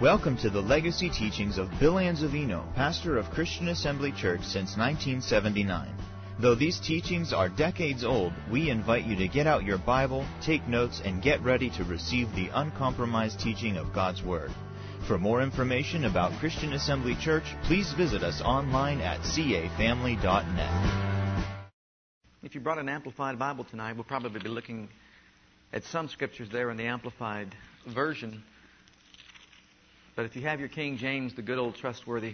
Welcome to the legacy teachings of Bill Anzavino, pastor of Christian Assembly Church since 1979. Though these teachings are decades old, we invite you to get out your Bible, take notes, and get ready to receive the uncompromised teaching of God's Word. For more information about Christian Assembly Church, please visit us online at cafamily.net. If you brought an Amplified Bible tonight, we'll probably be looking at some scriptures there in the Amplified version. But if you have your King James, the good old trustworthy,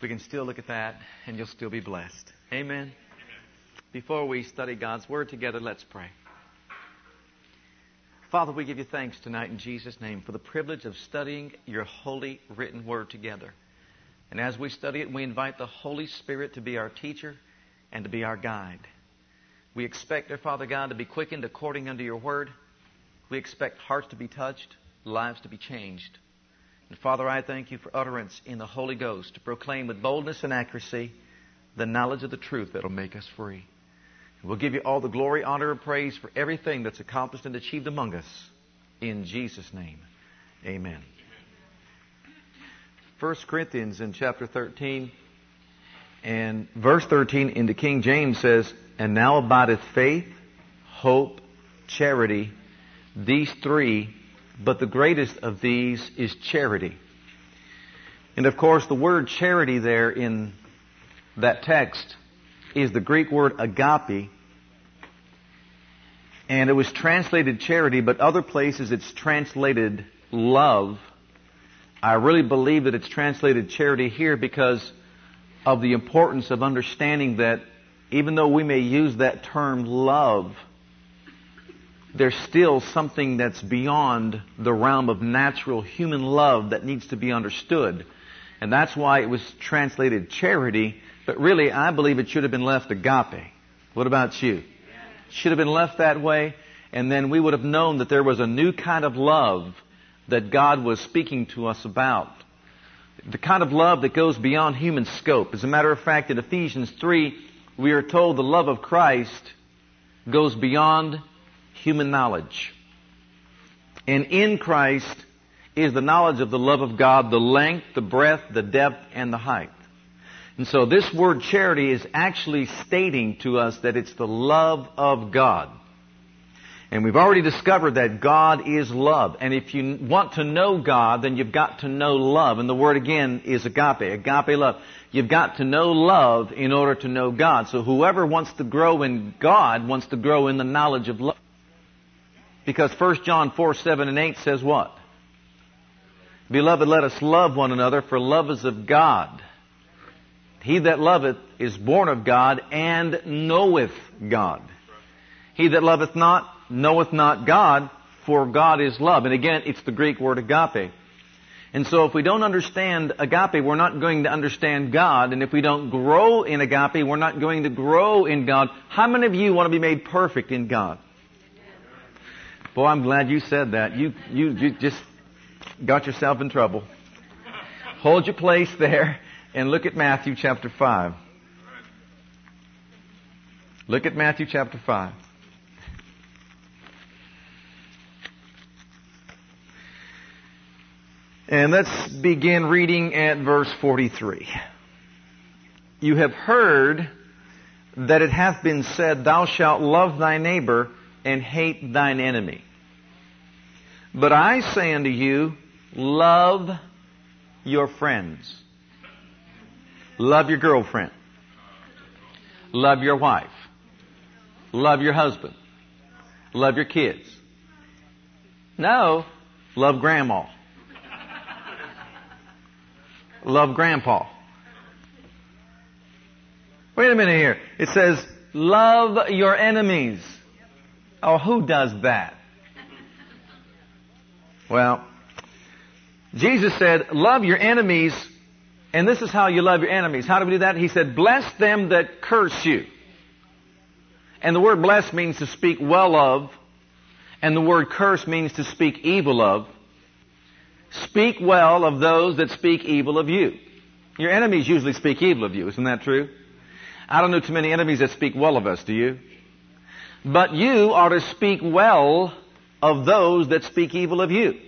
we can still look at that and you'll still be blessed. Amen. Amen. Before we study God's Word together, let's pray. Father, we give you thanks tonight in Jesus' name for the privilege of studying your holy written Word together. And as we study it, we invite the Holy Spirit to be our teacher and to be our guide. We expect, dear Father God, to be quickened according unto your Word. We expect hearts to be touched lives to be changed. And Father, I thank you for utterance in the Holy Ghost to proclaim with boldness and accuracy the knowledge of the truth that will make us free. We'll give you all the glory, honor, and praise for everything that's accomplished and achieved among us. In Jesus' name, amen. 1 Corinthians in chapter 13 and verse 13 in the King James says, And now abideth faith, hope, charity, these three, but the greatest of these is charity. And of course, the word charity there in that text is the Greek word agape. And it was translated charity, but other places it's translated love. I really believe that it's translated charity here because of the importance of understanding that even though we may use that term love, there's still something that's beyond the realm of natural human love that needs to be understood. And that's why it was translated charity, but really I believe it should have been left agape. What about you? Should have been left that way, and then we would have known that there was a new kind of love that God was speaking to us about. The kind of love that goes beyond human scope. As a matter of fact, in Ephesians 3, we are told the love of Christ goes beyond human knowledge. And in Christ is the knowledge of the love of God, the length, the breadth, the depth, and the height. And so this word charity is actually stating to us that it's the love of God. And we've already discovered that God is love. And if you want to know God, then you've got to know love. And the word again is agape, agape love. You've got to know love in order to know God. So whoever wants to grow in God wants to grow in the knowledge of love. Because 1 John 4, 7 and 8 says what? Beloved, let us love one another, for love is of God. He that loveth is born of God and knoweth God. He that loveth not knoweth not God, for God is love. And again, it's the Greek word agape. And so if we don't understand agape, we're not going to understand God. And if we don't grow in agape, we're not going to grow in God. How many of you want to be made perfect in God? Boy, I'm glad you said that. You, you, you just got yourself in trouble. Hold your place there and look at Matthew chapter 5. Look at Matthew chapter 5. And let's begin reading at verse 43. You have heard that it hath been said, Thou shalt love thy neighbor and hate thine enemy. But I say unto you, love your friends. Love your girlfriend. Love your wife. Love your husband. Love your kids. No, love grandma. Love grandpa. Wait a minute here. It says, love your enemies. Oh, who does that? Well, Jesus said, love your enemies, and this is how you love your enemies. How do we do that? He said, bless them that curse you. And the word bless means to speak well of, and the word curse means to speak evil of. Speak well of those that speak evil of you. Your enemies usually speak evil of you, isn't that true? I don't know too many enemies that speak well of us, do you? But you are to speak well of those that speak evil of you.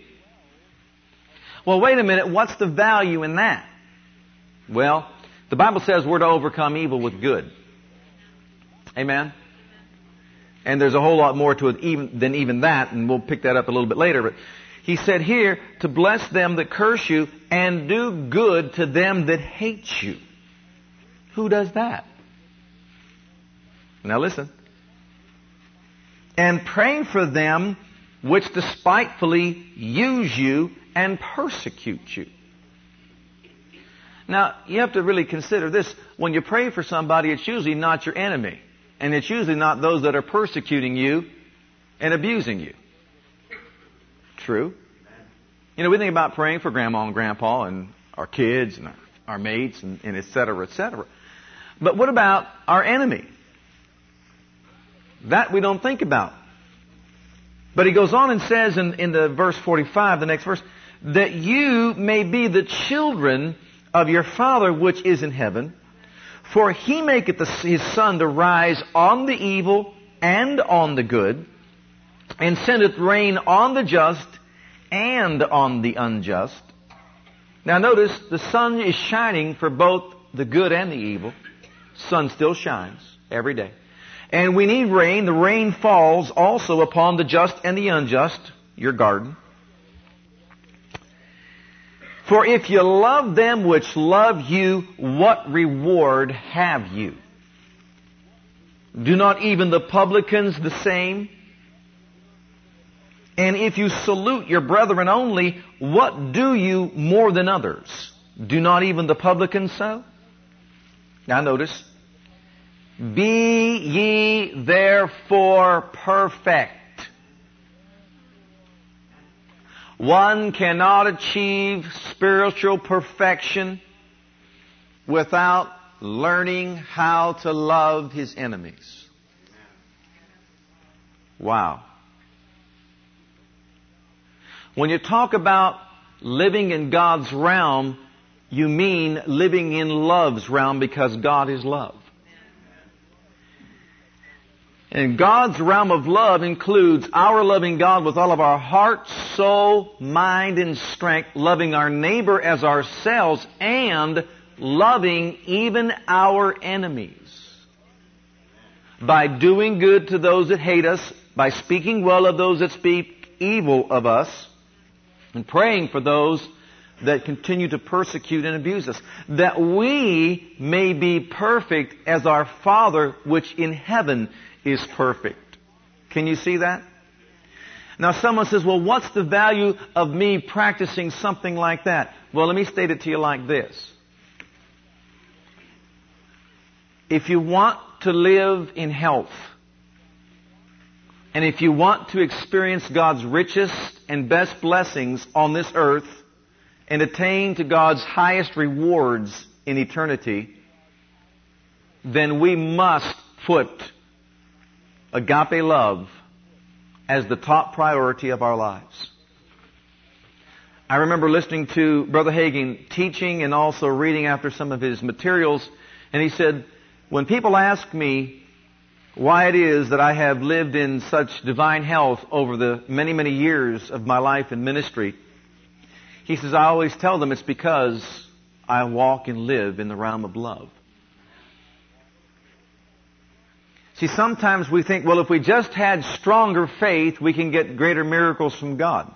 Well, wait a minute, what's the value in that? Well, the Bible says we're to overcome evil with good. Amen? And there's a whole lot more to it even, than even that, and we'll pick that up a little bit later. But he said here to bless them that curse you and do good to them that hate you. Who does that? Now listen. And pray for them which despitefully use you and persecute you. Now, you have to really consider this. When you pray for somebody, it's usually not your enemy. And it's usually not those that are persecuting you and abusing you. True? You know, we think about praying for grandma and grandpa and our kids and our, our mates and, and et cetera, et cetera. But what about our enemy? That we don't think about. But he goes on and says in, in the verse 45, the next verse, that you may be the children of your Father which is in heaven. For he maketh the, his sun to rise on the evil and on the good, and sendeth rain on the just and on the unjust. Now notice, the sun is shining for both the good and the evil. Sun still shines every day. And we need rain. The rain falls also upon the just and the unjust, your garden. For if you love them which love you, what reward have you? Do not even the publicans the same? And if you salute your brethren only, what do you more than others? Do not even the publicans so? Now notice, be ye therefore perfect One cannot achieve spiritual perfection without learning how to love his enemies. Wow. When you talk about living in God's realm, you mean living in love's realm because God is love. And God's realm of love includes our loving God with all of our heart, soul, mind, and strength, loving our neighbor as ourselves, and loving even our enemies. By doing good to those that hate us, by speaking well of those that speak evil of us, and praying for those that continue to persecute and abuse us, that we may be perfect as our Father which in heaven is perfect. Can you see that? Now someone says, well, what's the value of me practicing something like that? Well, let me state it to you like this. If you want to live in health, and if you want to experience God's richest and best blessings on this earth, and attain to God's highest rewards in eternity, then we must put agape love as the top priority of our lives. I remember listening to Brother Hagin teaching and also reading after some of his materials, and he said, when people ask me why it is that I have lived in such divine health over the many, many years of my life in ministry, he says, I always tell them it's because I walk and live in the realm of love. See, sometimes we think, well, if we just had stronger faith, we can get greater miracles from God.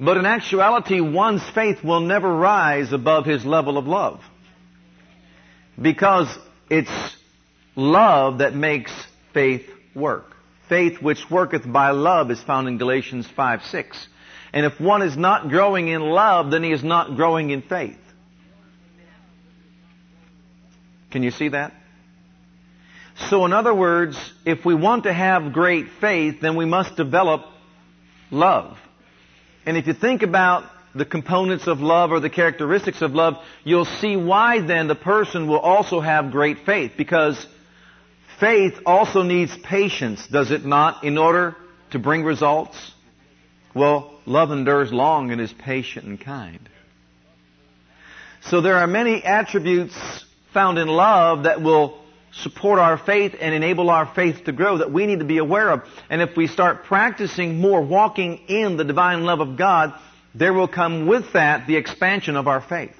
But in actuality, one's faith will never rise above his level of love. Because it's love that makes faith work. Faith which worketh by love is found in Galatians 5, 6. And if one is not growing in love, then he is not growing in faith. Can you see that? So in other words, if we want to have great faith, then we must develop love. And if you think about the components of love or the characteristics of love, you'll see why then the person will also have great faith. Because faith also needs patience, does it not, in order to bring results? Well, love endures long and is patient and kind. So there are many attributes found in love that will support our faith and enable our faith to grow that we need to be aware of. And if we start practicing more walking in the divine love of God, there will come with that the expansion of our faith.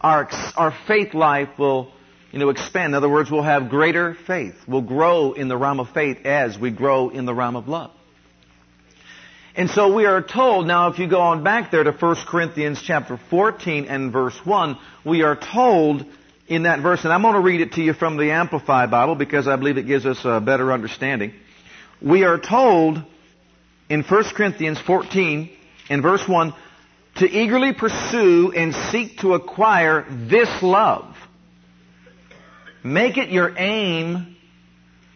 Our, our faith life will, you know, expand. In other words, we'll have greater faith. We'll grow in the realm of faith as we grow in the realm of love. And so we are told, now if you go on back there to 1 Corinthians chapter 14 and verse 1, we are told in that verse, and I'm going to read it to you from the Amplified Bible because I believe it gives us a better understanding. We are told in 1 Corinthians 14 and verse 1 to eagerly pursue and seek to acquire this love. Make it your aim,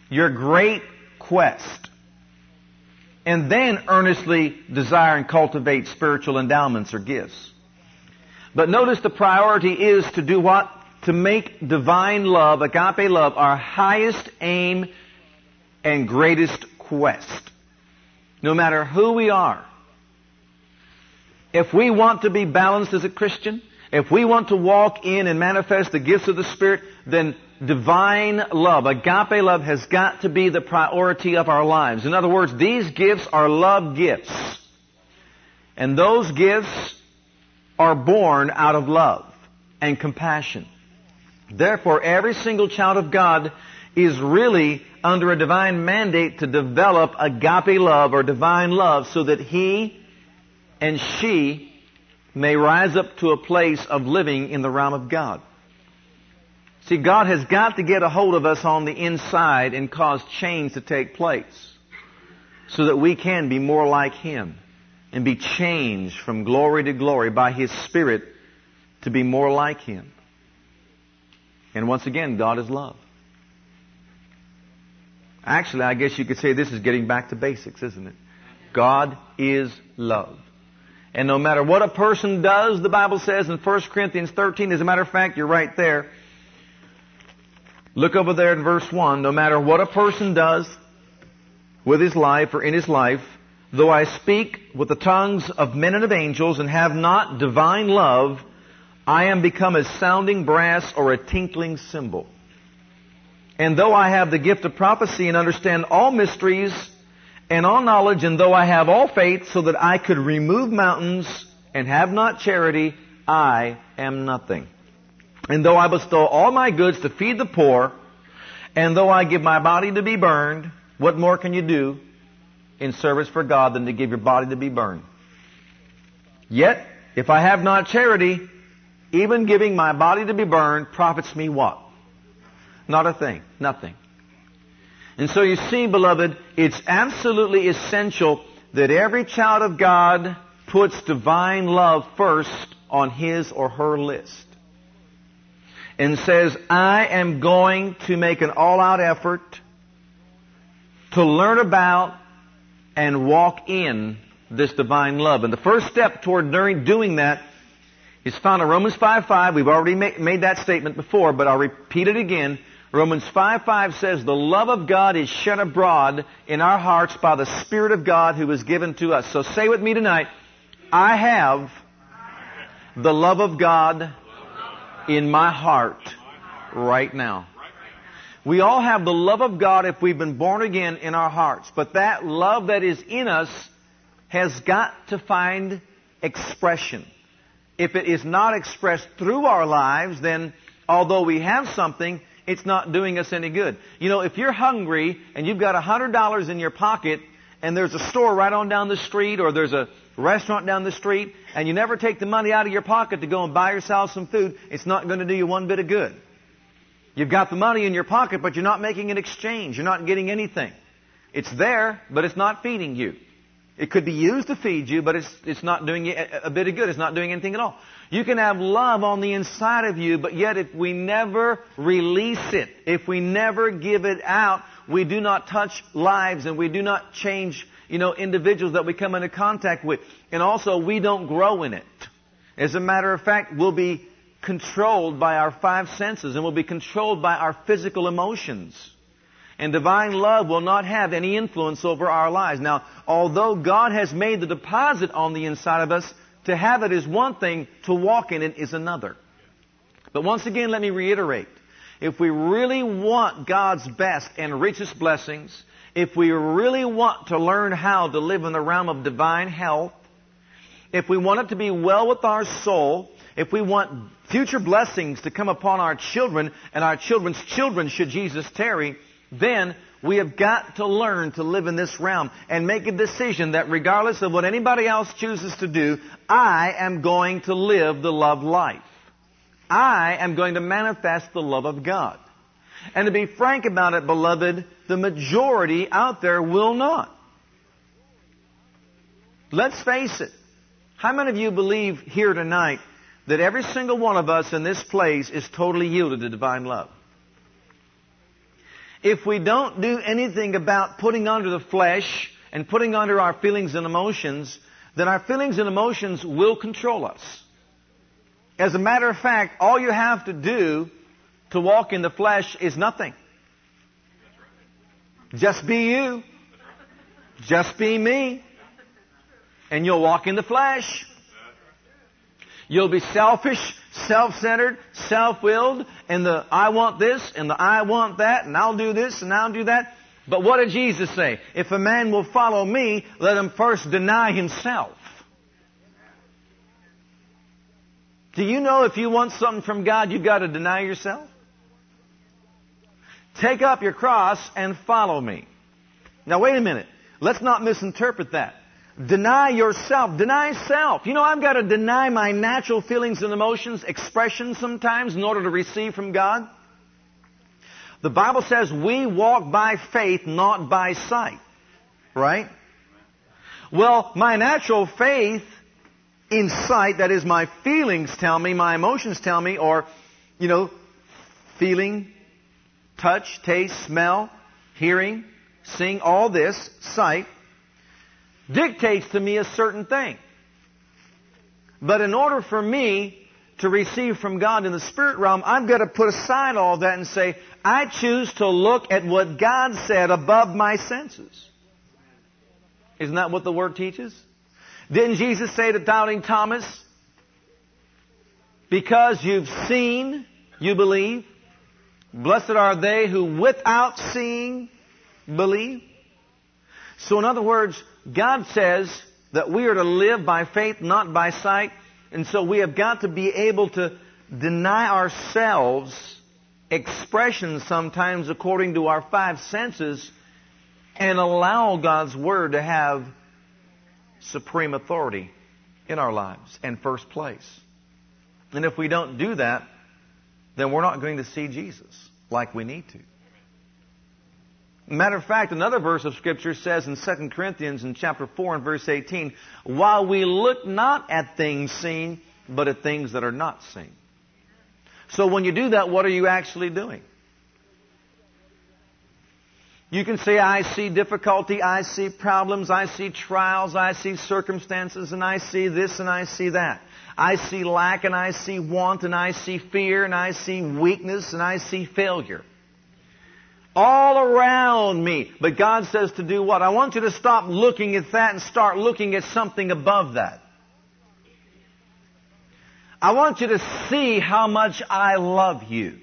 your great quest and then earnestly desire and cultivate spiritual endowments or gifts. But notice the priority is to do what? To make divine love, agape love, our highest aim and greatest quest. No matter who we are. If we want to be balanced as a Christian, if we want to walk in and manifest the gifts of the Spirit, then divine love, agape love, has got to be the priority of our lives. In other words, these gifts are love gifts. And those gifts are born out of love and compassion. Therefore, every single child of God is really under a divine mandate to develop agape love or divine love so that he and she may rise up to a place of living in the realm of God. See, God has got to get a hold of us on the inside and cause change to take place so that we can be more like Him and be changed from glory to glory by His Spirit to be more like Him. And once again, God is love. Actually, I guess you could say this is getting back to basics, isn't it? God is love. And no matter what a person does, the Bible says in 1 Corinthians 13, as a matter of fact, you're right there. Look over there in verse 1. No matter what a person does with his life or in his life, though I speak with the tongues of men and of angels and have not divine love, I am become as sounding brass or a tinkling cymbal. And though I have the gift of prophecy and understand all mysteries and all knowledge, and though I have all faith so that I could remove mountains and have not charity, I am nothing. And though I bestow all my goods to feed the poor, and though I give my body to be burned, what more can you do in service for God than to give your body to be burned? Yet, if I have not charity, even giving my body to be burned profits me what? Not a thing. Nothing. And so you see, beloved, it's absolutely essential that every child of God puts divine love first on his or her list and says, I am going to make an all-out effort to learn about and walk in this divine love. And the first step toward doing that is found in Romans 5.5. We've already made that statement before, but I'll repeat it again. Romans 5.5 says, The love of God is shed abroad in our hearts by the Spirit of God who is given to us. So say with me tonight, I have the love of God in my heart right now. We all have the love of God if we've been born again in our hearts. But that love that is in us has got to find expression. If it is not expressed through our lives, then although we have something, it's not doing us any good. You know, if you're hungry and you've got a $100 in your pocket and there's a store right on down the street or there's a restaurant down the street and you never take the money out of your pocket to go and buy yourself some food, it's not going to do you one bit of good. You've got the money in your pocket, but you're not making an exchange. You're not getting anything. It's there, but it's not feeding you. It could be used to feed you, but it's, it's not doing you a bit of good. It's not doing anything at all. You can have love on the inside of you, but yet if we never release it, if we never give it out, we do not touch lives and we do not change, you know, individuals that we come into contact with. And also, we don't grow in it. As a matter of fact, we'll be controlled by our five senses and we'll be controlled by our physical emotions. And divine love will not have any influence over our lives. Now, although God has made the deposit on the inside of us, to have it is one thing, to walk in it is another. But once again, let me reiterate. If we really want God's best and richest blessings, if we really want to learn how to live in the realm of divine health, if we want it to be well with our soul, if we want future blessings to come upon our children and our children's children should Jesus tarry, then we have got to learn to live in this realm and make a decision that regardless of what anybody else chooses to do, I am going to live the love life. I am going to manifest the love of God. And to be frank about it, beloved, the majority out there will not. Let's face it. How many of you believe here tonight that every single one of us in this place is totally yielded to divine love? If we don't do anything about putting under the flesh and putting under our feelings and emotions, then our feelings and emotions will control us. As a matter of fact, all you have to do to walk in the flesh is nothing. Just be you. Just be me. And you'll walk in the flesh. You'll be selfish, self-centered, self-willed, and the I want this and the I want that and I'll do this and I'll do that. But what did Jesus say? If a man will follow me, let him first deny himself. Do you know if you want something from God, you've got to deny yourself? Take up your cross and follow me. Now wait a minute. Let's not misinterpret that. Deny yourself. Deny self. You know, I've got to deny my natural feelings and emotions, expressions sometimes in order to receive from God. The Bible says we walk by faith, not by sight. Right? Well, my natural faith in sight, that is my feelings tell me, my emotions tell me, or, you know, feeling, touch, taste, smell, hearing, seeing, all this, sight, dictates to me a certain thing. But in order for me to receive from God in the spirit realm, I've got to put aside all that and say, I choose to look at what God said above my senses. Isn't that what the Word teaches? Didn't Jesus say to doubting Thomas, because you've seen, you believe? Blessed are they who without seeing believe. So in other words, God says that we are to live by faith, not by sight. And so we have got to be able to deny ourselves expressions sometimes according to our five senses and allow God's Word to have supreme authority in our lives and first place. And if we don't do that, then we're not going to see Jesus like we need to. Matter of fact, another verse of Scripture says in 2 Corinthians in chapter 4 and verse 18, while we look not at things seen, but at things that are not seen. So when you do that, what are you actually doing? You can say, I see difficulty, I see problems, I see trials, I see circumstances, and I see this and I see that. I see lack and I see want and I see fear and I see weakness and I see failure. All around me. But God says to do what? I want you to stop looking at that and start looking at something above that. I want you to see how much I love you.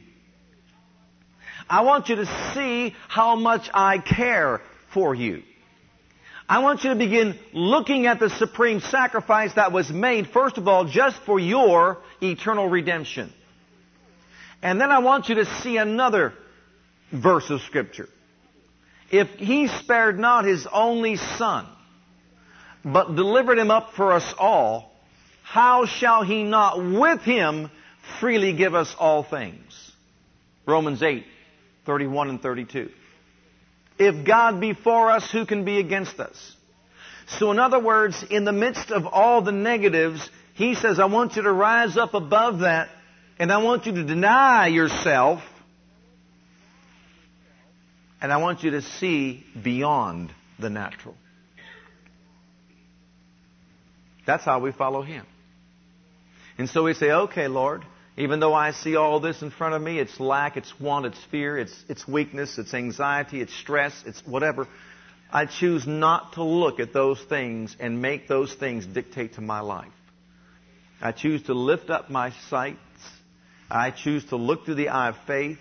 I want you to see how much I care for you. I want you to begin looking at the supreme sacrifice that was made, first of all, just for your eternal redemption. And then I want you to see another verse of Scripture. If he spared not his only son, but delivered him up for us all, how shall he not with him freely give us all things? Romans 8, 31 and 32. If God be for us, who can be against us? So in other words, in the midst of all the negatives, he says, I want you to rise up above that and I want you to deny yourself and I want you to see beyond the natural. That's how we follow him. And so we say, okay, Lord, even though I see all this in front of me, it's lack, it's want, it's fear, it's, it's weakness, it's anxiety, it's stress, it's whatever. I choose not to look at those things and make those things dictate to my life. I choose to lift up my sights. I choose to look through the eye of faith.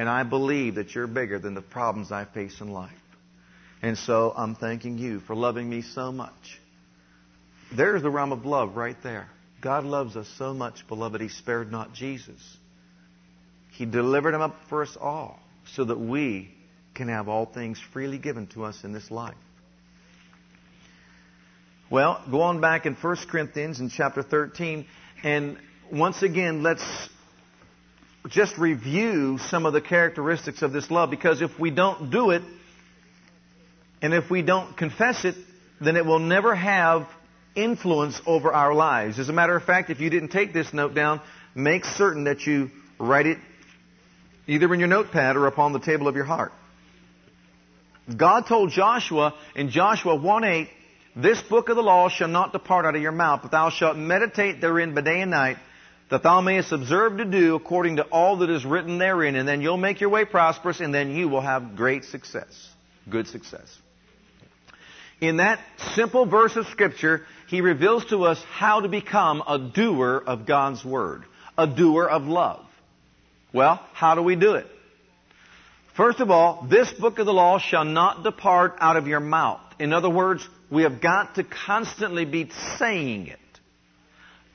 And I believe that you're bigger than the problems I face in life. And so I'm thanking you for loving me so much There's the realm of love right there. God loves us so much, beloved, He spared not Jesus. He delivered Him up for us all so that we can have all things freely given to us in this life. Well, go on back in 1 Corinthians in chapter 13, and once again, let's just review some of the characteristics of this love, because if we don't do it, and if we don't confess it, then it will never have influence over our lives. As a matter of fact, if you didn't take this note down, make certain that you write it either in your notepad or upon the table of your heart. God told Joshua in Joshua 1 8, This book of the law shall not depart out of your mouth, but thou shalt meditate therein by day and night, that thou mayest observe to do according to all that is written therein, and then you'll make your way prosperous, and then you will have great success. Good success. In that simple verse of Scripture, he reveals to us how to become a doer of God's Word, a doer of love. Well, how do we do it? First of all, this book of the law shall not depart out of your mouth. In other words, we have got to constantly be saying it,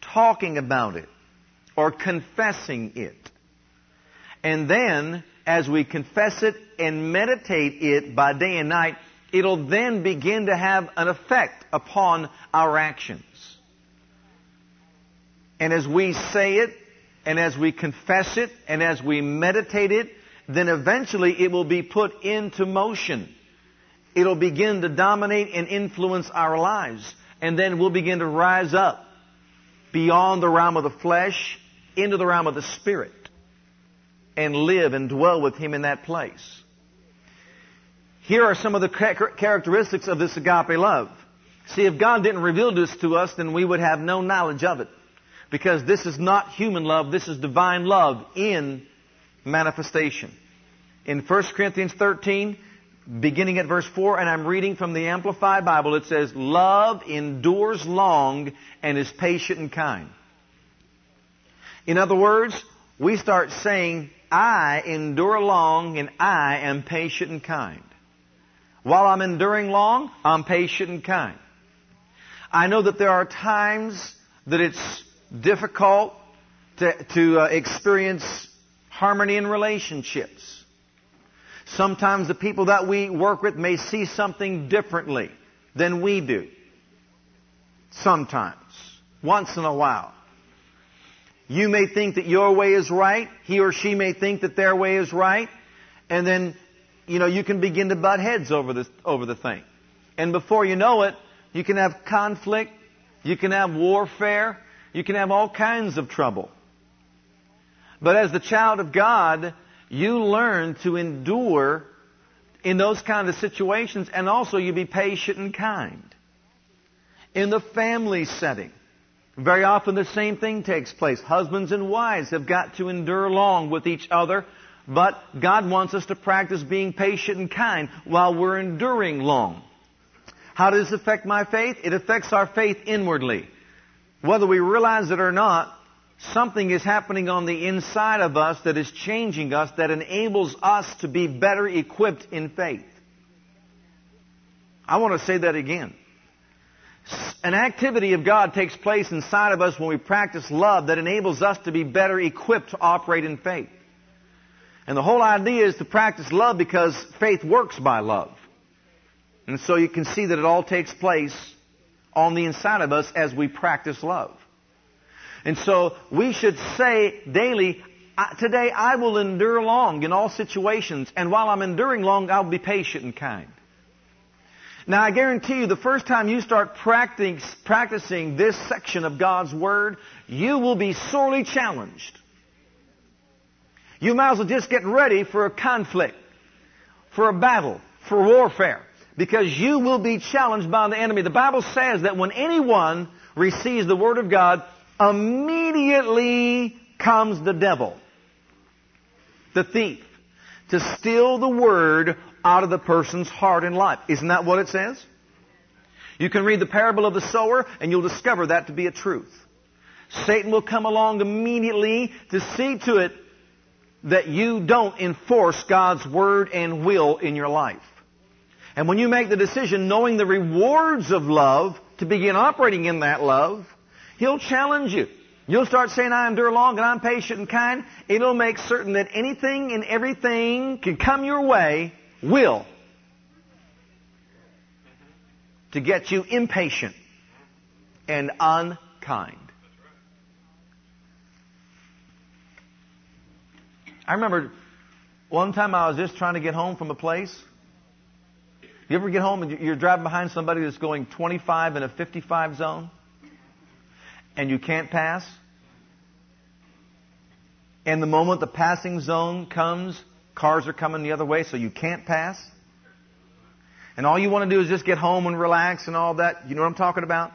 talking about it, or confessing it. And then, as we confess it and meditate it by day and night, it'll then begin to have an effect upon our actions. And as we say it, and as we confess it, and as we meditate it, then eventually it will be put into motion. It'll begin to dominate and influence our lives. And then we'll begin to rise up beyond the realm of the flesh into the realm of the spirit and live and dwell with Him in that place. Here are some of the characteristics of this agape love. See, if God didn't reveal this to us, then we would have no knowledge of it. Because this is not human love, this is divine love in manifestation. In 1 Corinthians 13, beginning at verse 4, and I'm reading from the Amplified Bible, it says, Love endures long and is patient and kind. In other words, we start saying, I endure long and I am patient and kind. While I'm enduring long, I'm patient and kind. I know that there are times that it's difficult to, to uh, experience harmony in relationships. Sometimes the people that we work with may see something differently than we do. Sometimes. Once in a while. You may think that your way is right. He or she may think that their way is right. And then, you know, you can begin to butt heads over this, over the thing. And before you know it, you can have conflict. You can have warfare. You can have all kinds of trouble. But as the child of God, you learn to endure in those kind of situations and also you be patient and kind. In the family setting, very often the same thing takes place. Husbands and wives have got to endure long with each other, but God wants us to practice being patient and kind while we're enduring long. How does this affect my faith? It affects our faith inwardly. Whether we realize it or not, something is happening on the inside of us that is changing us, that enables us to be better equipped in faith. I want to say that again. An activity of God takes place inside of us when we practice love that enables us to be better equipped to operate in faith. And the whole idea is to practice love because faith works by love. And so you can see that it all takes place on the inside of us as we practice love. And so we should say daily, today I will endure long in all situations, and while I'm enduring long, I'll be patient and kind. Now I guarantee you, the first time you start practicing this section of God's Word, you will be sorely challenged. You might as well just get ready for a conflict, for a battle, for warfare, because you will be challenged by the enemy. The Bible says that when anyone receives the Word of God, immediately comes the devil, the thief, to steal the Word out of the person's heart and life. Isn't that what it says? You can read the parable of the sower and you'll discover that to be a truth. Satan will come along immediately to see to it that you don't enforce God's word and will in your life. And when you make the decision knowing the rewards of love, to begin operating in that love, He'll challenge you. You'll start saying, I endure long and I'm patient and kind. It'll make certain that anything and everything can come your way will to get you impatient and unkind. I remember one time I was just trying to get home from a place. You ever get home and you're driving behind somebody that's going 25 in a 55 zone? And you can't pass? And the moment the passing zone comes, cars are coming the other way, so you can't pass? And all you want to do is just get home and relax and all that. You know what I'm talking about?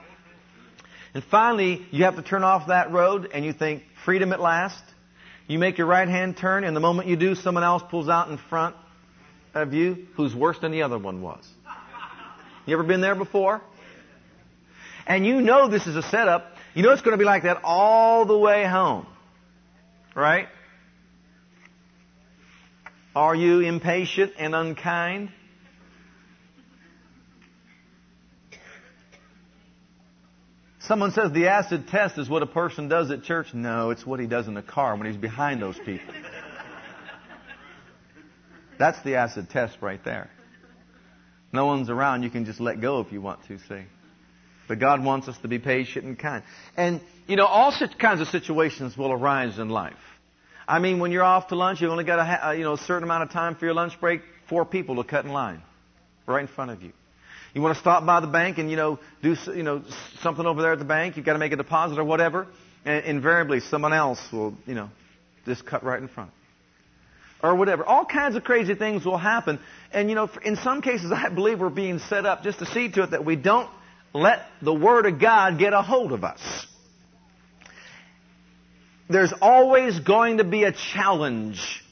And finally, you have to turn off that road and you think, freedom at last. You make your right hand turn, and the moment you do, someone else pulls out in front of you who's worse than the other one was. You ever been there before? And you know this is a setup. You know it's going to be like that all the way home. Right? Are you impatient and unkind? Someone says the acid test is what a person does at church. No, it's what he does in the car when he's behind those people. That's the acid test right there. No one's around. You can just let go if you want to, see. But God wants us to be patient and kind. And, you know, all such kinds of situations will arise in life. I mean, when you're off to lunch, you've only got a, uh, you know, a certain amount of time for your lunch break, four people to cut in line right in front of you. You want to stop by the bank and, you know, do, you know, something over there at the bank. You've got to make a deposit or whatever. And invariably, someone else will, you know, just cut right in front. Or whatever. All kinds of crazy things will happen. And, you know, in some cases, I believe we're being set up just to see to it that we don't let the Word of God get a hold of us. There's always going to be a challenge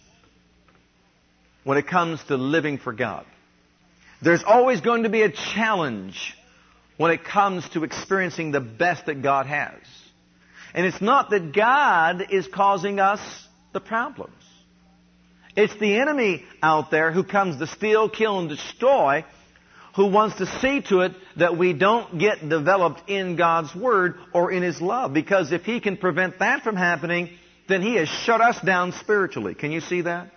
when it comes to living for God. There's always going to be a challenge when it comes to experiencing the best that God has. And it's not that God is causing us the problems. It's the enemy out there who comes to steal, kill, and destroy who wants to see to it that we don't get developed in God's Word or in His love. Because if He can prevent that from happening, then He has shut us down spiritually. Can you see that?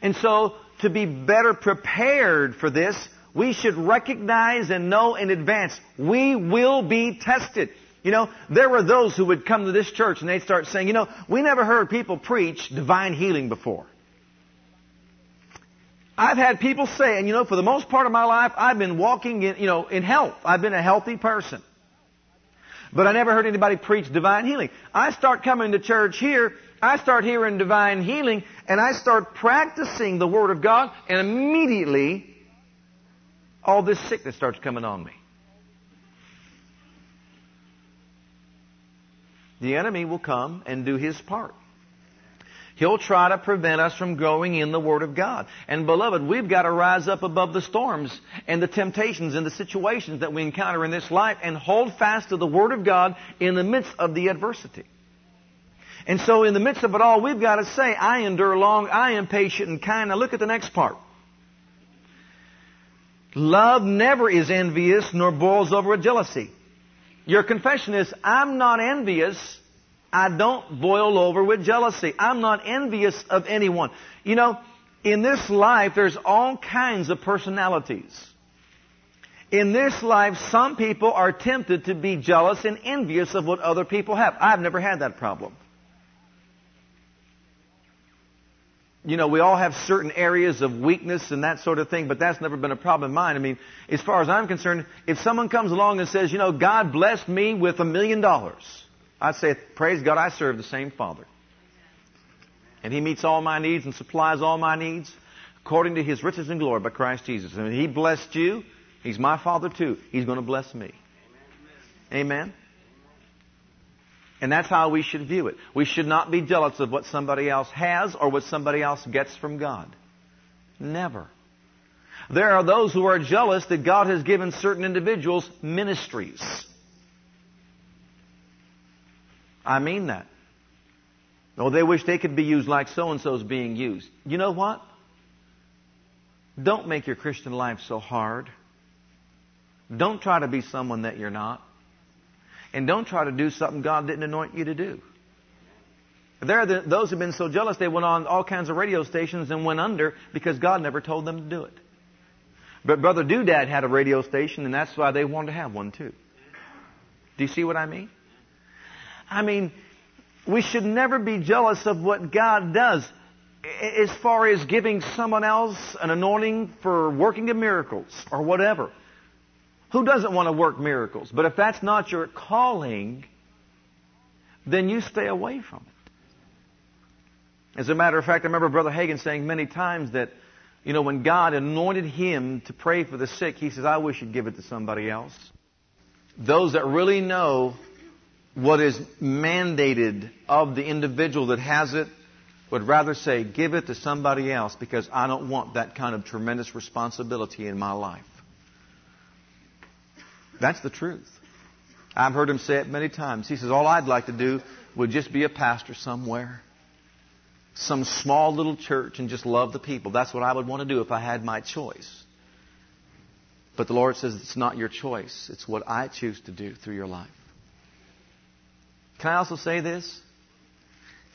And so to be better prepared for this, we should recognize and know in advance we will be tested. You know, there were those who would come to this church and they'd start saying, you know, we never heard people preach divine healing before. I've had people say, and you know, for the most part of my life, I've been walking in, you know, in health. I've been a healthy person. But I never heard anybody preach divine healing. I start coming to church here I start hearing divine healing and I start practicing the Word of God and immediately all this sickness starts coming on me. The enemy will come and do his part. He'll try to prevent us from growing in the Word of God. And beloved, we've got to rise up above the storms and the temptations and the situations that we encounter in this life and hold fast to the Word of God in the midst of the adversity. And so in the midst of it all, we've got to say, I endure long, I am patient and kind. Now look at the next part. Love never is envious nor boils over with jealousy. Your confession is, I'm not envious. I don't boil over with jealousy. I'm not envious of anyone. You know, in this life, there's all kinds of personalities. In this life, some people are tempted to be jealous and envious of what other people have. I've never had that problem. you know, we all have certain areas of weakness and that sort of thing, but that's never been a problem of mine. I mean, as far as I'm concerned, if someone comes along and says, you know, God blessed me with a million dollars, I'd say, praise God, I serve the same Father. And He meets all my needs and supplies all my needs according to His riches and glory by Christ Jesus. And He blessed you, He's my Father too. He's going to bless me. Amen. And that's how we should view it. We should not be jealous of what somebody else has or what somebody else gets from God. Never. There are those who are jealous that God has given certain individuals ministries. I mean that. Oh, they wish they could be used like so and so is being used. You know what? Don't make your Christian life so hard. Don't try to be someone that you're not. And don't try to do something God didn't anoint you to do. There are the, those who've been so jealous they went on all kinds of radio stations and went under because God never told them to do it. But Brother Doodad had a radio station and that's why they wanted to have one too. Do you see what I mean? I mean, we should never be jealous of what God does as far as giving someone else an anointing for working miracles or whatever. Who doesn't want to work miracles? But if that's not your calling, then you stay away from it. As a matter of fact, I remember Brother Hagin saying many times that, you know, when God anointed him to pray for the sick, he says, I wish you'd give it to somebody else. Those that really know what is mandated of the individual that has it would rather say, give it to somebody else because I don't want that kind of tremendous responsibility in my life. That's the truth. I've heard him say it many times. He says, All I'd like to do would just be a pastor somewhere, some small little church, and just love the people. That's what I would want to do if I had my choice. But the Lord says it's not your choice, it's what I choose to do through your life. Can I also say this?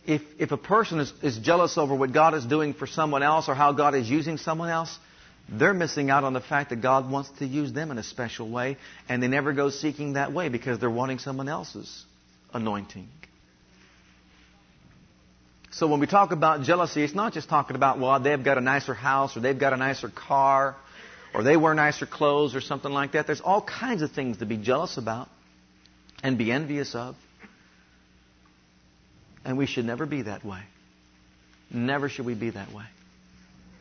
If, if a person is, is jealous over what God is doing for someone else or how God is using someone else, they're missing out on the fact that God wants to use them in a special way, and they never go seeking that way because they're wanting someone else's anointing. So when we talk about jealousy, it's not just talking about, well, they've got a nicer house or they've got a nicer car or they wear nicer clothes or something like that. There's all kinds of things to be jealous about and be envious of. And we should never be that way. Never should we be that way.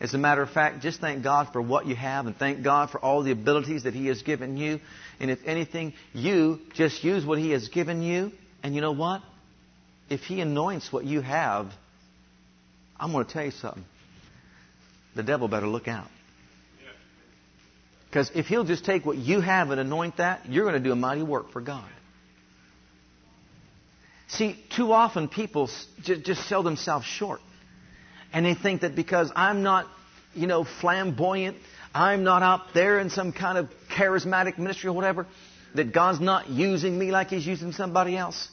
As a matter of fact, just thank God for what you have and thank God for all the abilities that He has given you. And if anything, you just use what He has given you. And you know what? If He anoints what you have, I'm going to tell you something. The devil better look out. Because if he'll just take what you have and anoint that, you're going to do a mighty work for God. See, too often people just sell themselves short. And they think that because I'm not, you know, flamboyant, I'm not out there in some kind of charismatic ministry or whatever, that God's not using me like He's using somebody else.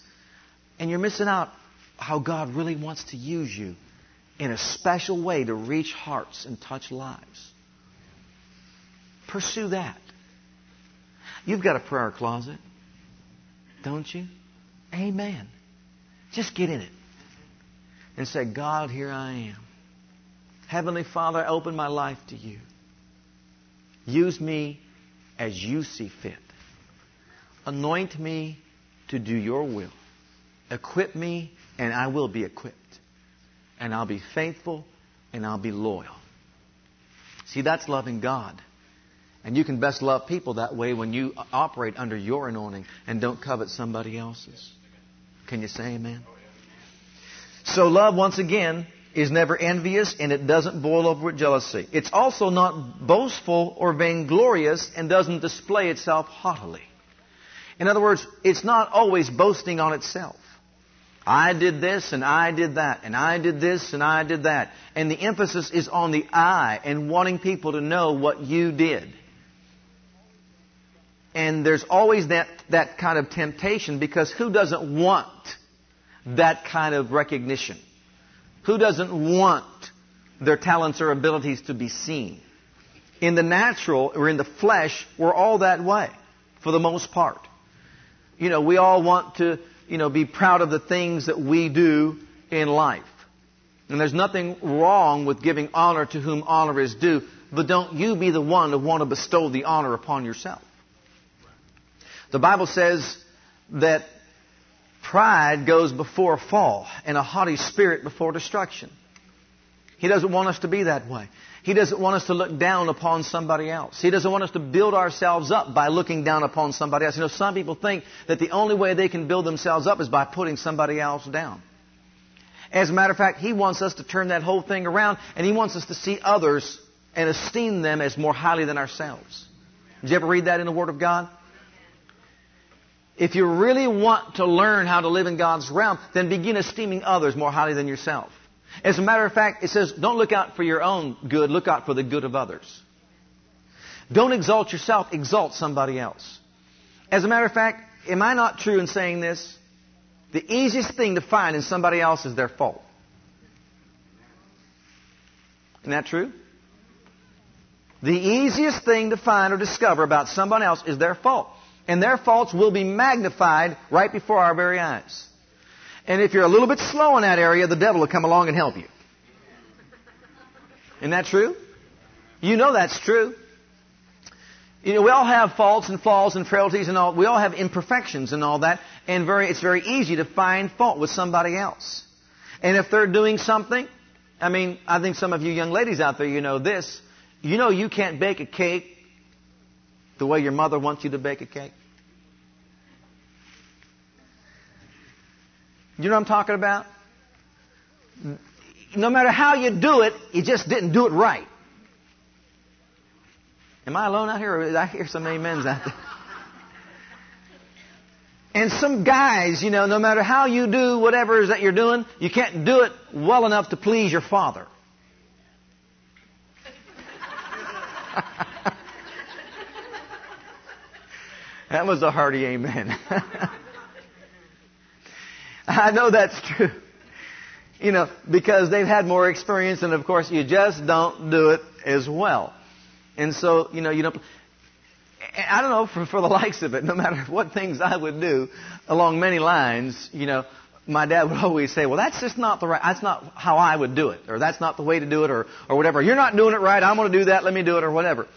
And you're missing out how God really wants to use you in a special way to reach hearts and touch lives. Pursue that. You've got a prayer closet, don't you? Amen. Just get in it and say, God, here I am. Heavenly Father, I open my life to you. Use me as you see fit. Anoint me to do your will. Equip me, and I will be equipped. And I'll be faithful, and I'll be loyal. See, that's loving God. And you can best love people that way when you operate under your anointing and don't covet somebody else's. Can you say amen? So love, once again, is never envious and it doesn't boil over with jealousy. It's also not boastful or vainglorious and doesn't display itself haughtily. In other words, it's not always boasting on itself. I did this and I did that and I did this and I did that. And the emphasis is on the I and wanting people to know what you did. And there's always that, that kind of temptation because who doesn't want that kind of recognition? Who doesn't want their talents or abilities to be seen? In the natural or in the flesh, we're all that way for the most part. You know, we all want to, you know, be proud of the things that we do in life. And there's nothing wrong with giving honor to whom honor is due, but don't you be the one to want to bestow the honor upon yourself. The Bible says that Pride goes before a fall, and a haughty spirit before destruction. He doesn't want us to be that way. He doesn't want us to look down upon somebody else. He doesn't want us to build ourselves up by looking down upon somebody else. You know, some people think that the only way they can build themselves up is by putting somebody else down. As a matter of fact, He wants us to turn that whole thing around, and He wants us to see others and esteem them as more highly than ourselves. Did you ever read that in the Word of God? If you really want to learn how to live in God's realm, then begin esteeming others more highly than yourself. As a matter of fact, it says, don't look out for your own good, look out for the good of others. Don't exalt yourself, exalt somebody else. As a matter of fact, am I not true in saying this? The easiest thing to find in somebody else is their fault. Isn't that true? The easiest thing to find or discover about someone else is their fault. And their faults will be magnified right before our very eyes. And if you're a little bit slow in that area, the devil will come along and help you. Isn't that true? You know that's true. You know, we all have faults and flaws and frailties and all. We all have imperfections and all that. And very, it's very easy to find fault with somebody else. And if they're doing something, I mean, I think some of you young ladies out there, you know this. You know you can't bake a cake the way your mother wants you to bake a cake. You know what I'm talking about? No matter how you do it, you just didn't do it right. Am I alone out here? Or I hear some amens out there. And some guys, you know, no matter how you do whatever it is that you're doing, you can't do it well enough to please your father. that was a hearty amen. I know that's true. You know, because they've had more experience and of course you just don't do it as well. And so, you know, you don't, I don't know, for, for the likes of it, no matter what things I would do along many lines, you know, my dad would always say, well, that's just not the right, that's not how I would do it, or that's not the way to do it, or, or whatever. You're not doing it right, I'm going to do that, let me do it, or whatever.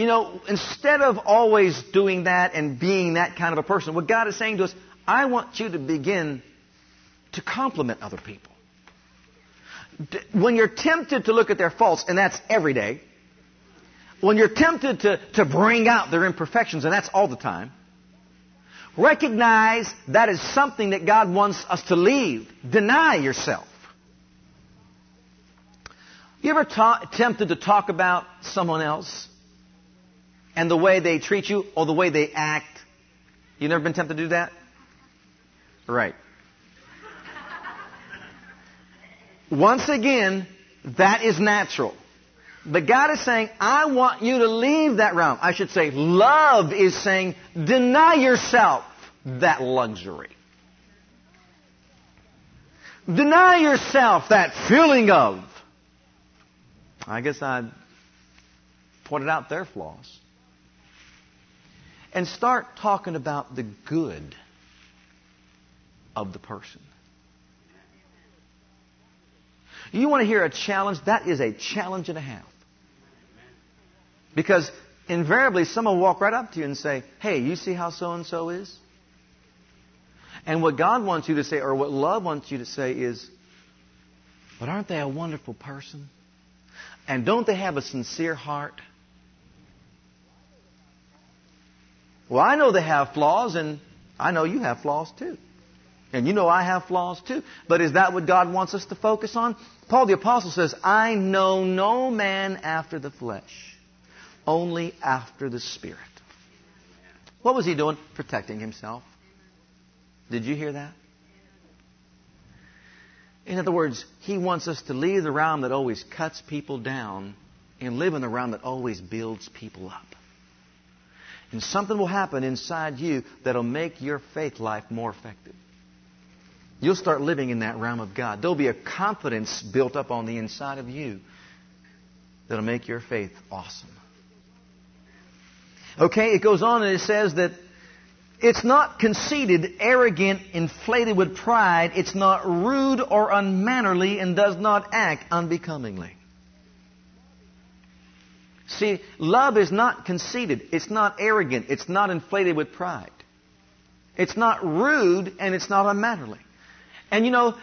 You know, instead of always doing that and being that kind of a person, what God is saying to us, I want you to begin to compliment other people. When you're tempted to look at their faults, and that's every day, when you're tempted to, to bring out their imperfections, and that's all the time, Recognize that is something that God wants us to leave. Deny yourself. You ever ta- tempted to talk about someone else and the way they treat you or the way they act? You never been tempted to do that? Right. Once again, that is natural. But God is saying, I want you to leave that realm. I should say, love is saying, deny yourself that luxury. Deny yourself that feeling of. I guess I pointed out their flaws. And start talking about the good of the person. You want to hear a challenge? That is a challenge and a half. Because invariably someone will walk right up to you and say, Hey, you see how so and so is? And what God wants you to say, or what love wants you to say, is, But aren't they a wonderful person? And don't they have a sincere heart? Well, I know they have flaws, and I know you have flaws too. And you know I have flaws too. But is that what God wants us to focus on? Paul the Apostle says, I know no man after the flesh, only after the Spirit. What was he doing? Protecting himself. Did you hear that? In other words, he wants us to leave the realm that always cuts people down and live in the realm that always builds people up. And something will happen inside you that'll make your faith life more effective. You'll start living in that realm of God. There'll be a confidence built up on the inside of you that'll make your faith awesome. Okay, it goes on and it says that it's not conceited, arrogant, inflated with pride. It's not rude or unmannerly and does not act unbecomingly. See, love is not conceited. It's not arrogant. It's not inflated with pride. It's not rude and it's not unmannerly. And you know,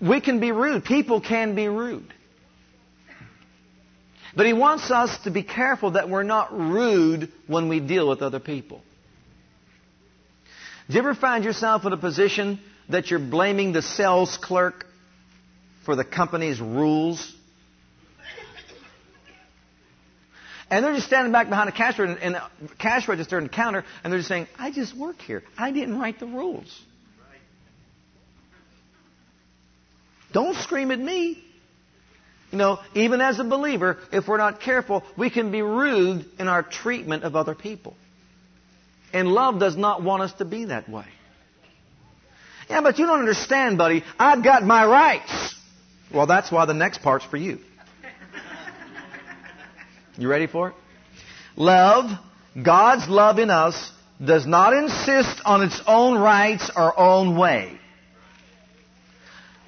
we can be rude. People can be rude. But he wants us to be careful that we're not rude when we deal with other people. Do you ever find yourself in a position that you're blaming the sales clerk for the company's rules? And they're just standing back behind a cash register and, cash register and counter, and they're just saying, "I just work here. I didn't write the rules." Don't scream at me. You know, even as a believer, if we're not careful, we can be rude in our treatment of other people. And love does not want us to be that way. Yeah, but you don't understand, buddy. I've got my rights. Well, that's why the next part's for you. You ready for it? Love, God's love in us, does not insist on its own rights or own way.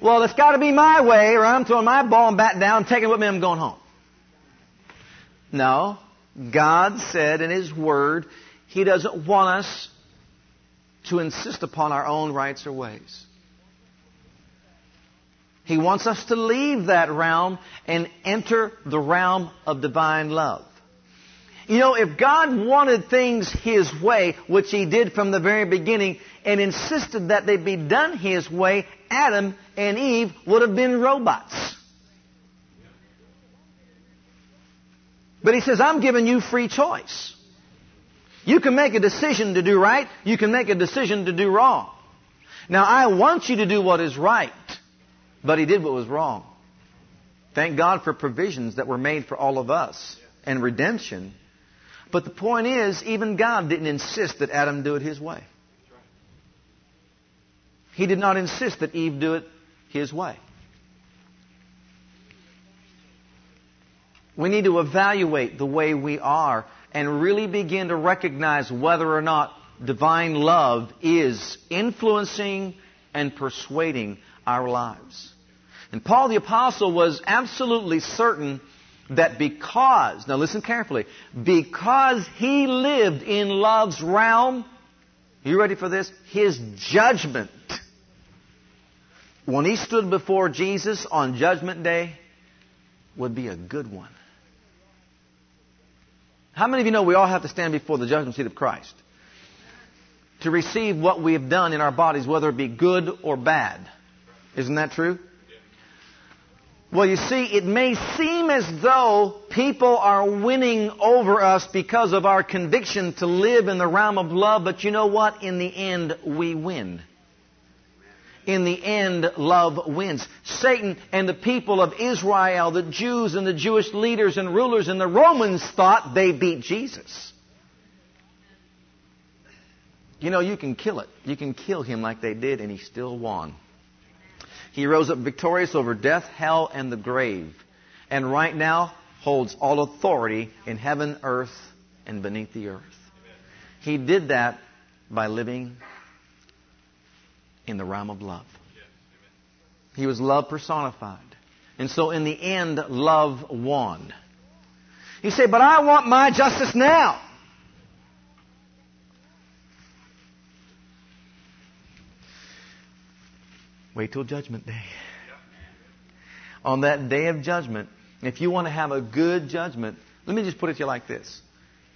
Well, it's got to be my way, or I'm throwing my ball and bat down, taking it with me, I'm going home. No. God said in His Word, He doesn't want us to insist upon our own rights or ways. He wants us to leave that realm and enter the realm of divine love. You know, if God wanted things His way, which He did from the very beginning, and insisted that they be done His way, Adam and Eve would have been robots. But He says, I'm giving you free choice. You can make a decision to do right, you can make a decision to do wrong. Now, I want you to do what is right, but He did what was wrong. Thank God for provisions that were made for all of us and redemption. But the point is, even God didn't insist that Adam do it his way. He did not insist that Eve do it his way. We need to evaluate the way we are and really begin to recognize whether or not divine love is influencing and persuading our lives. And Paul the Apostle was absolutely certain that because, now listen carefully, because he lived in love's realm, you ready for this? His judgment, when he stood before Jesus on Judgment Day, would be a good one. How many of you know we all have to stand before the judgment seat of Christ? To receive what we have done in our bodies, whether it be good or bad. Isn't that true? Well, you see, it may seem as though people are winning over us because of our conviction to live in the realm of love, but you know what? In the end, we win. In the end, love wins. Satan and the people of Israel, the Jews and the Jewish leaders and rulers and the Romans thought they beat Jesus. You know, you can kill it. You can kill him like they did, and he still won. He rose up victorious over death, hell, and the grave. And right now holds all authority in heaven, earth, and beneath the earth. He did that by living in the realm of love. He was love personified. And so in the end, love won. You say, but I want my justice now. Wait till Judgment Day. On that day of judgment, if you want to have a good judgment, let me just put it to you like this.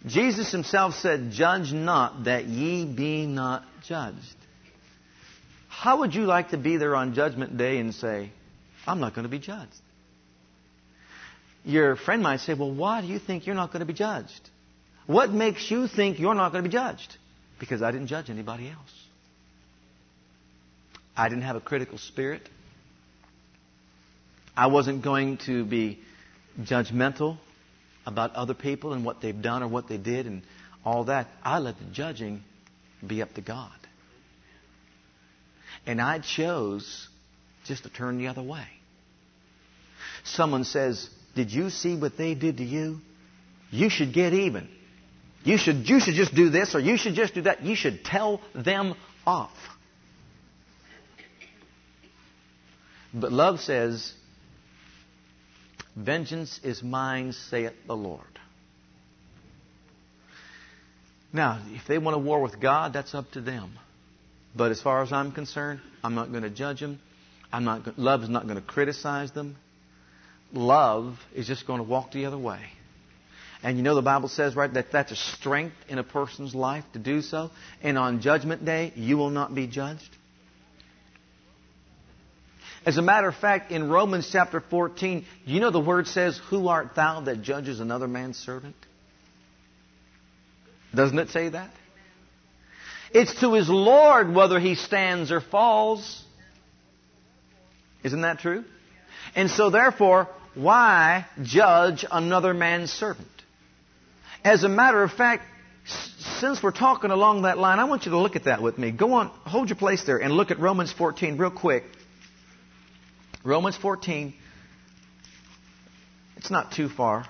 Jesus himself said, Judge not that ye be not judged. How would you like to be there on Judgment Day and say, I'm not going to be judged? Your friend might say, Well, why do you think you're not going to be judged? What makes you think you're not going to be judged? Because I didn't judge anybody else. I didn't have a critical spirit. I wasn't going to be judgmental about other people and what they've done or what they did and all that. I let the judging be up to God. And I chose just to turn the other way. Someone says, Did you see what they did to you? You should get even. You should, you should just do this or you should just do that. You should tell them off. But love says, Vengeance is mine, saith the Lord. Now, if they want a war with God, that's up to them. But as far as I'm concerned, I'm not going to judge them. I'm not, love is not going to criticize them. Love is just going to walk the other way. And you know the Bible says, right, that that's a strength in a person's life to do so. And on Judgment Day, you will not be judged. As a matter of fact, in Romans chapter 14, you know the word says, Who art thou that judges another man's servant? Doesn't it say that? It's to his Lord whether he stands or falls. Isn't that true? And so therefore, why judge another man's servant? As a matter of fact, since we're talking along that line, I want you to look at that with me. Go on, hold your place there and look at Romans 14 real quick. Romans 14. It's not too far.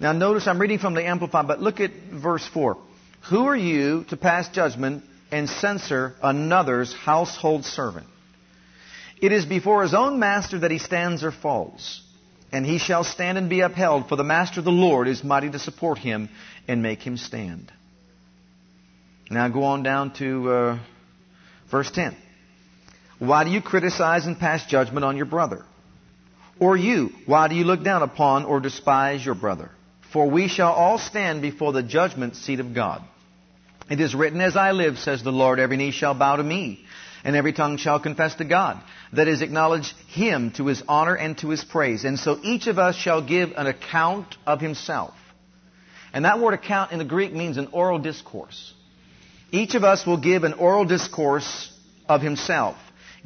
Now notice I'm reading from the Amplified, but look at verse 4. Who are you to pass judgment and censor another's household servant? It is before his own master that he stands or falls, and he shall stand and be upheld, for the master of the Lord is mighty to support him and make him stand. Now go on down to uh, verse 10. Why do you criticize and pass judgment on your brother? Or you, why do you look down upon or despise your brother? For we shall all stand before the judgment seat of God. It is written, As I live, says the Lord, every knee shall bow to me, and every tongue shall confess to God. That is, acknowledge Him to His honor and to His praise. And so each of us shall give an account of himself. And that word account in the Greek means an oral discourse. Each of us will give an oral discourse of himself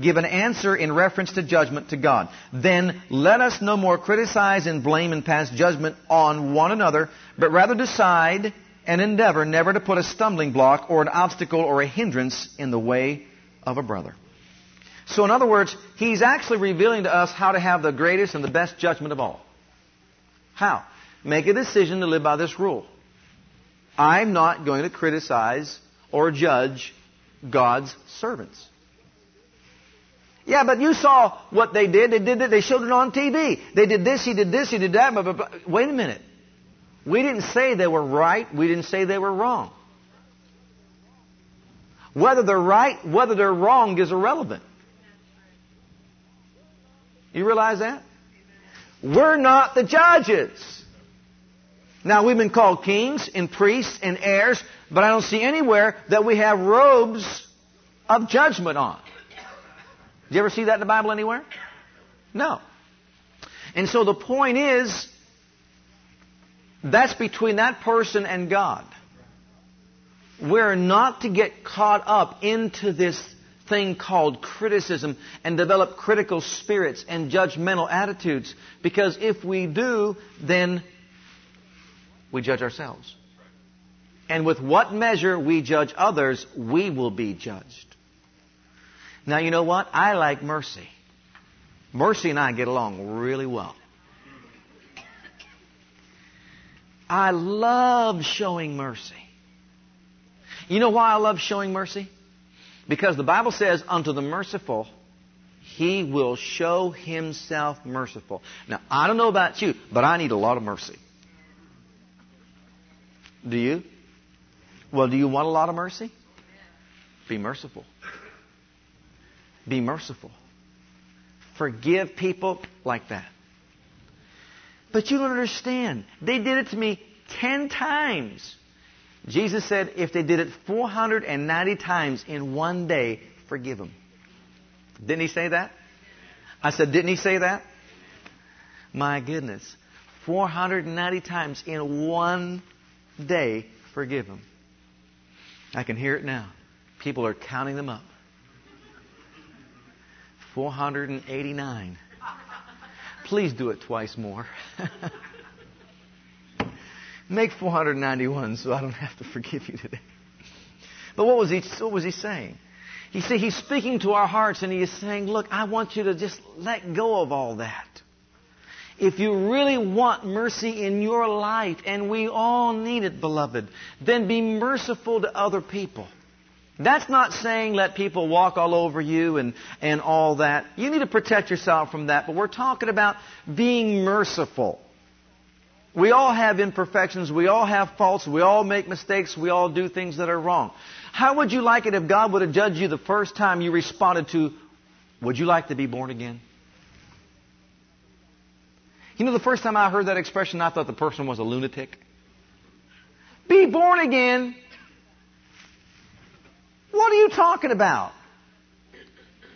give an answer in reference to judgment to God. Then let us no more criticize and blame and pass judgment on one another, but rather decide and endeavor never to put a stumbling block or an obstacle or a hindrance in the way of a brother. So in other words, he's actually revealing to us how to have the greatest and the best judgment of all. How? Make a decision to live by this rule. I'm not going to criticize or judge God's servants. Yeah, but you saw what they did. They did it. They showed it on TV. They did this. He did this. He did that. But. Wait a minute. We didn't say they were right. We didn't say they were wrong. Whether they're right, whether they're wrong is irrelevant. You realize that? We're not the judges. Now, we've been called kings and priests and heirs, but I don't see anywhere that we have robes of judgment on. Did you ever see that in the Bible anywhere? No. And so the point is, that's between that person and God. We're not to get caught up into this thing called criticism and develop critical spirits and judgmental attitudes. Because if we do, then we judge ourselves. And with what measure we judge others, we will be judged. Now, you know what? I like Mercy. Mercy and I get along really well. I love showing mercy. You know why I love showing mercy? Because the Bible says, unto the merciful, he will show himself merciful. Now, I don't know about you, but I need a lot of mercy. Do you? Well, do you want a lot of mercy? Be merciful. Be merciful. Forgive people like that. But you don't understand. They did it to me ten times. Jesus said if they did it 490 times in one day, forgive them. Didn't he say that? I said, didn't he say that? My goodness. 490 times in one day, forgive them. I can hear it now. People are counting them up. 489. Please do it twice more. Make 491 so I don't have to forgive you today. But what was he, what was he saying? He said he's speaking to our hearts and he is saying, look, I want you to just let go of all that. If you really want mercy in your life, and we all need it, beloved, then be merciful to other people. That's not saying let people walk all over you and, and all that. You need to protect yourself from that, but we're talking about being merciful. We all have imperfections. We all have faults. We all make mistakes. We all do things that are wrong. How would you like it if God would have judged you the first time you responded to, Would you like to be born again? You know, the first time I heard that expression, I thought the person was a lunatic. Be born again. What are you talking about?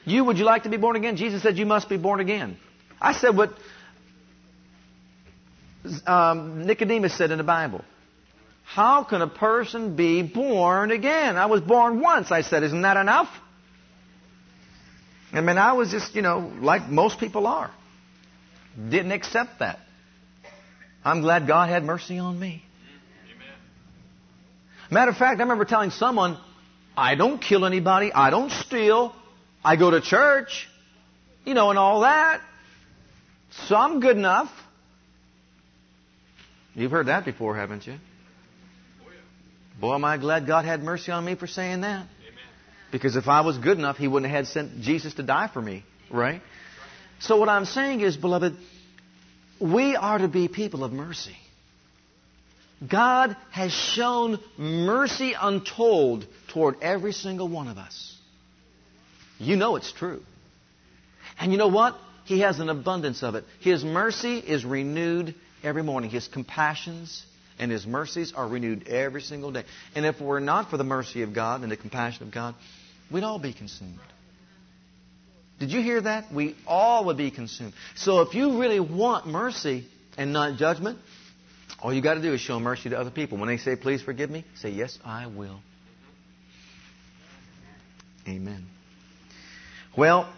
You, would you like to be born again? Jesus said you must be born again. I said what um, Nicodemus said in the Bible. How can a person be born again? I was born once. I said, isn't that enough? I mean, I was just, you know, like most people are. Didn't accept that. I'm glad God had mercy on me. Matter of fact, I remember telling someone, I don't kill anybody, I don't steal, I go to church, you know, and all that. So I'm good enough. You've heard that before, haven't you? Boy, am I glad God had mercy on me for saying that. Because if I was good enough, He wouldn't have sent Jesus to die for me, right? So what I'm saying is, beloved, we are to be people of mercy. God has shown mercy untold toward every single one of us. You know it's true. And you know what? He has an abundance of it. His mercy is renewed every morning. His compassions and His mercies are renewed every single day. And if it were not for the mercy of God and the compassion of God, we'd all be consumed. Did you hear that? We all would be consumed. So if you really want mercy and not judgment, all you got to do is show mercy to other people. When they say, please forgive me, say, yes, I will. Amen. Well,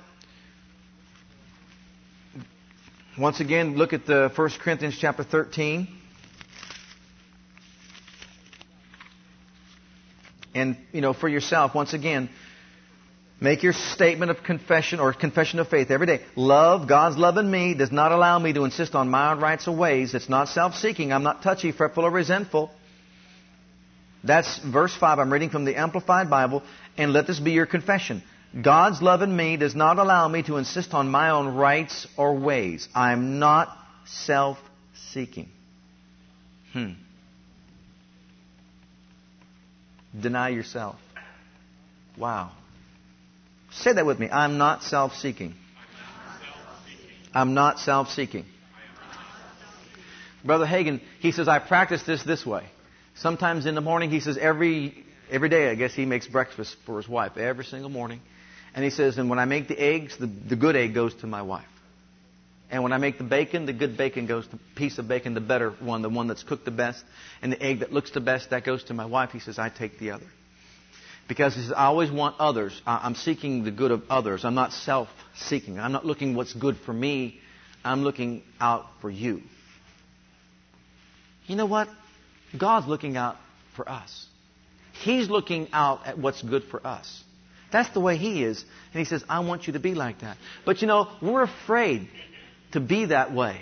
once again, look at the 1 Corinthians chapter 13. And, you know, for yourself, once again, Make your statement of confession or confession of faith every day. Love, God's love in me does not allow me to insist on my own rights or ways. It's not self-seeking. I'm not touchy, fretful, or resentful. That's verse 5. I'm reading from the Amplified Bible. And let this be your confession. God's love in me does not allow me to insist on my own rights or ways. I'm not self-seeking. Hmm. Deny yourself. Wow. Say that with me. I'm not self seeking. I'm not self seeking. Brother Hagin, he says, I practice this this way. Sometimes in the morning, he says, every, every day, I guess he makes breakfast for his wife, every single morning. And he says, and when I make the eggs, the, the good egg goes to my wife. And when I make the bacon, the good bacon goes to piece of bacon, the better one, the one that's cooked the best. And the egg that looks the best, that goes to my wife. He says, I take the other. Because he says, I always want others. I'm seeking the good of others. I'm not self seeking. I'm not looking what's good for me. I'm looking out for you. You know what? God's looking out for us. He's looking out at what's good for us. That's the way He is. And He says, I want you to be like that. But you know, we're afraid to be that way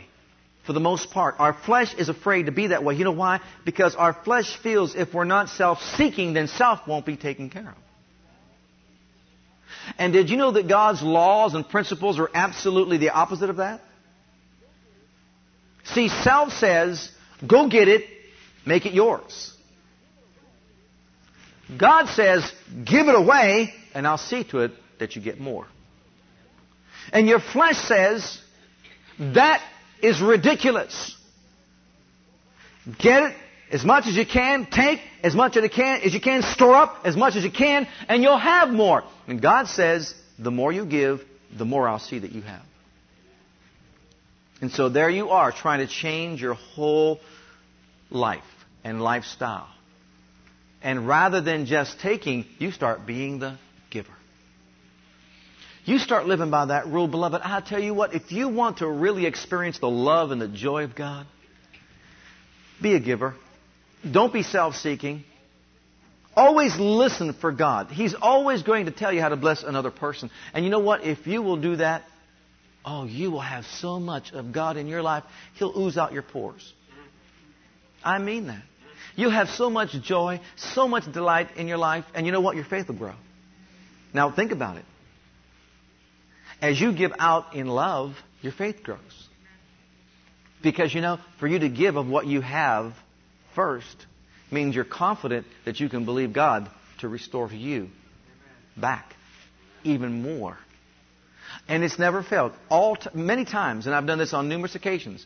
for the most part. Our flesh is afraid to be that way. You know why? Because our flesh feels if we're not self seeking, then self won't be taken care of. And did you know that God's laws and principles are absolutely the opposite of that? See, self says, go get it, make it yours. God says, give it away, and I'll see to it that you get more. And your flesh says, that is ridiculous. Get it as much as you can, take as much as you can, as you can, store up as much as you can, and you'll have more. And God says, the more you give, the more I'll see that you have. And so there you are, trying to change your whole life and lifestyle. And rather than just taking, you start being the. You start living by that rule, beloved. I tell you what, if you want to really experience the love and the joy of God, be a giver. Don't be self seeking. Always listen for God. He's always going to tell you how to bless another person. And you know what? If you will do that, oh, you will have so much of God in your life, He'll ooze out your pores. I mean that. You'll have so much joy, so much delight in your life, and you know what? Your faith will grow. Now, think about it. As you give out in love, your faith grows. Because, you know, for you to give of what you have first means you're confident that you can believe God to restore to you back even more. And it's never failed. All t- many times, and I've done this on numerous occasions.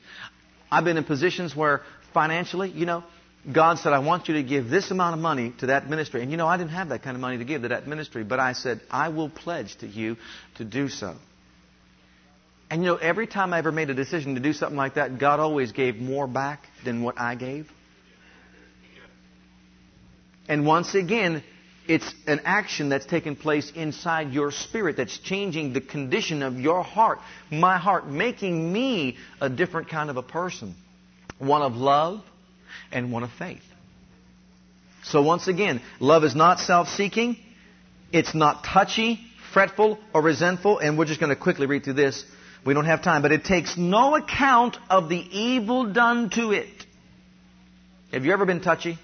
I've been in positions where financially, you know, God said, I want you to give this amount of money to that ministry. And you know, I didn't have that kind of money to give to that ministry, but I said, I will pledge to you to do so. And you know, every time I ever made a decision to do something like that, God always gave more back than what I gave. And once again, it's an action that's taking place inside your spirit that's changing the condition of your heart, my heart, making me a different kind of a person. One of love and one of faith. So once again, love is not self-seeking. It's not touchy, fretful, or resentful. And we're just going to quickly read through this. We don't have time. But it takes no account of the evil done to it. Have you ever been touchy?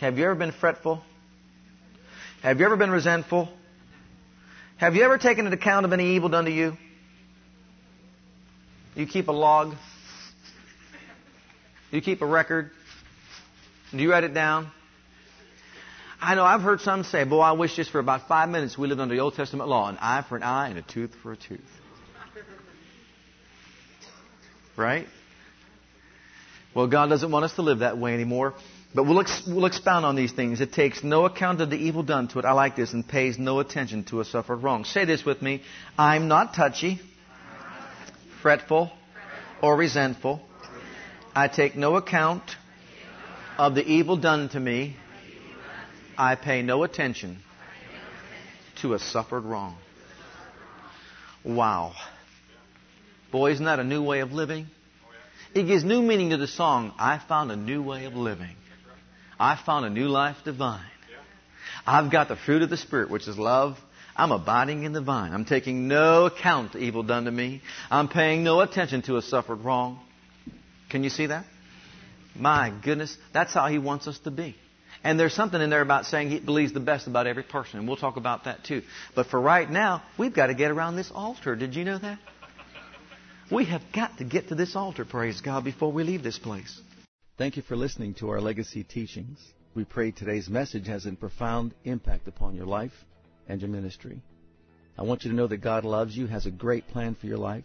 Have you ever been fretful? Have you ever been resentful? Have you ever taken an account of any evil done to you? You keep a log. You keep a record. Do you write it down? I know I've heard some say, boy, I wish just for about five minutes we lived under the Old Testament law an eye for an eye and a tooth for a tooth. Right? Well, God doesn't want us to live that way anymore. But we'll, ex- we'll expound on these things. It takes no account of the evil done to it. I like this and pays no attention to a suffered wrong. Say this with me. I'm not touchy, fretful, or resentful. I take no account of the evil done to me. I pay no attention to a suffered wrong. Wow. Boy, isn't that a new way of living? It gives new meaning to the song, I found a new way of living. I found a new life divine. I've got the fruit of the Spirit, which is love. I'm abiding in the vine. I'm taking no account of evil done to me. I'm paying no attention to a suffered wrong. Can you see that? My goodness, that's how He wants us to be. And there's something in there about saying He believes the best about every person, and we'll talk about that too. But for right now, we've got to get around this altar. Did you know that? We have got to get to this altar, praise God, before we leave this place. Thank you for listening to our legacy teachings. We pray today's message has a profound impact upon your life and your ministry. I want you to know that God loves you, has a great plan for your life.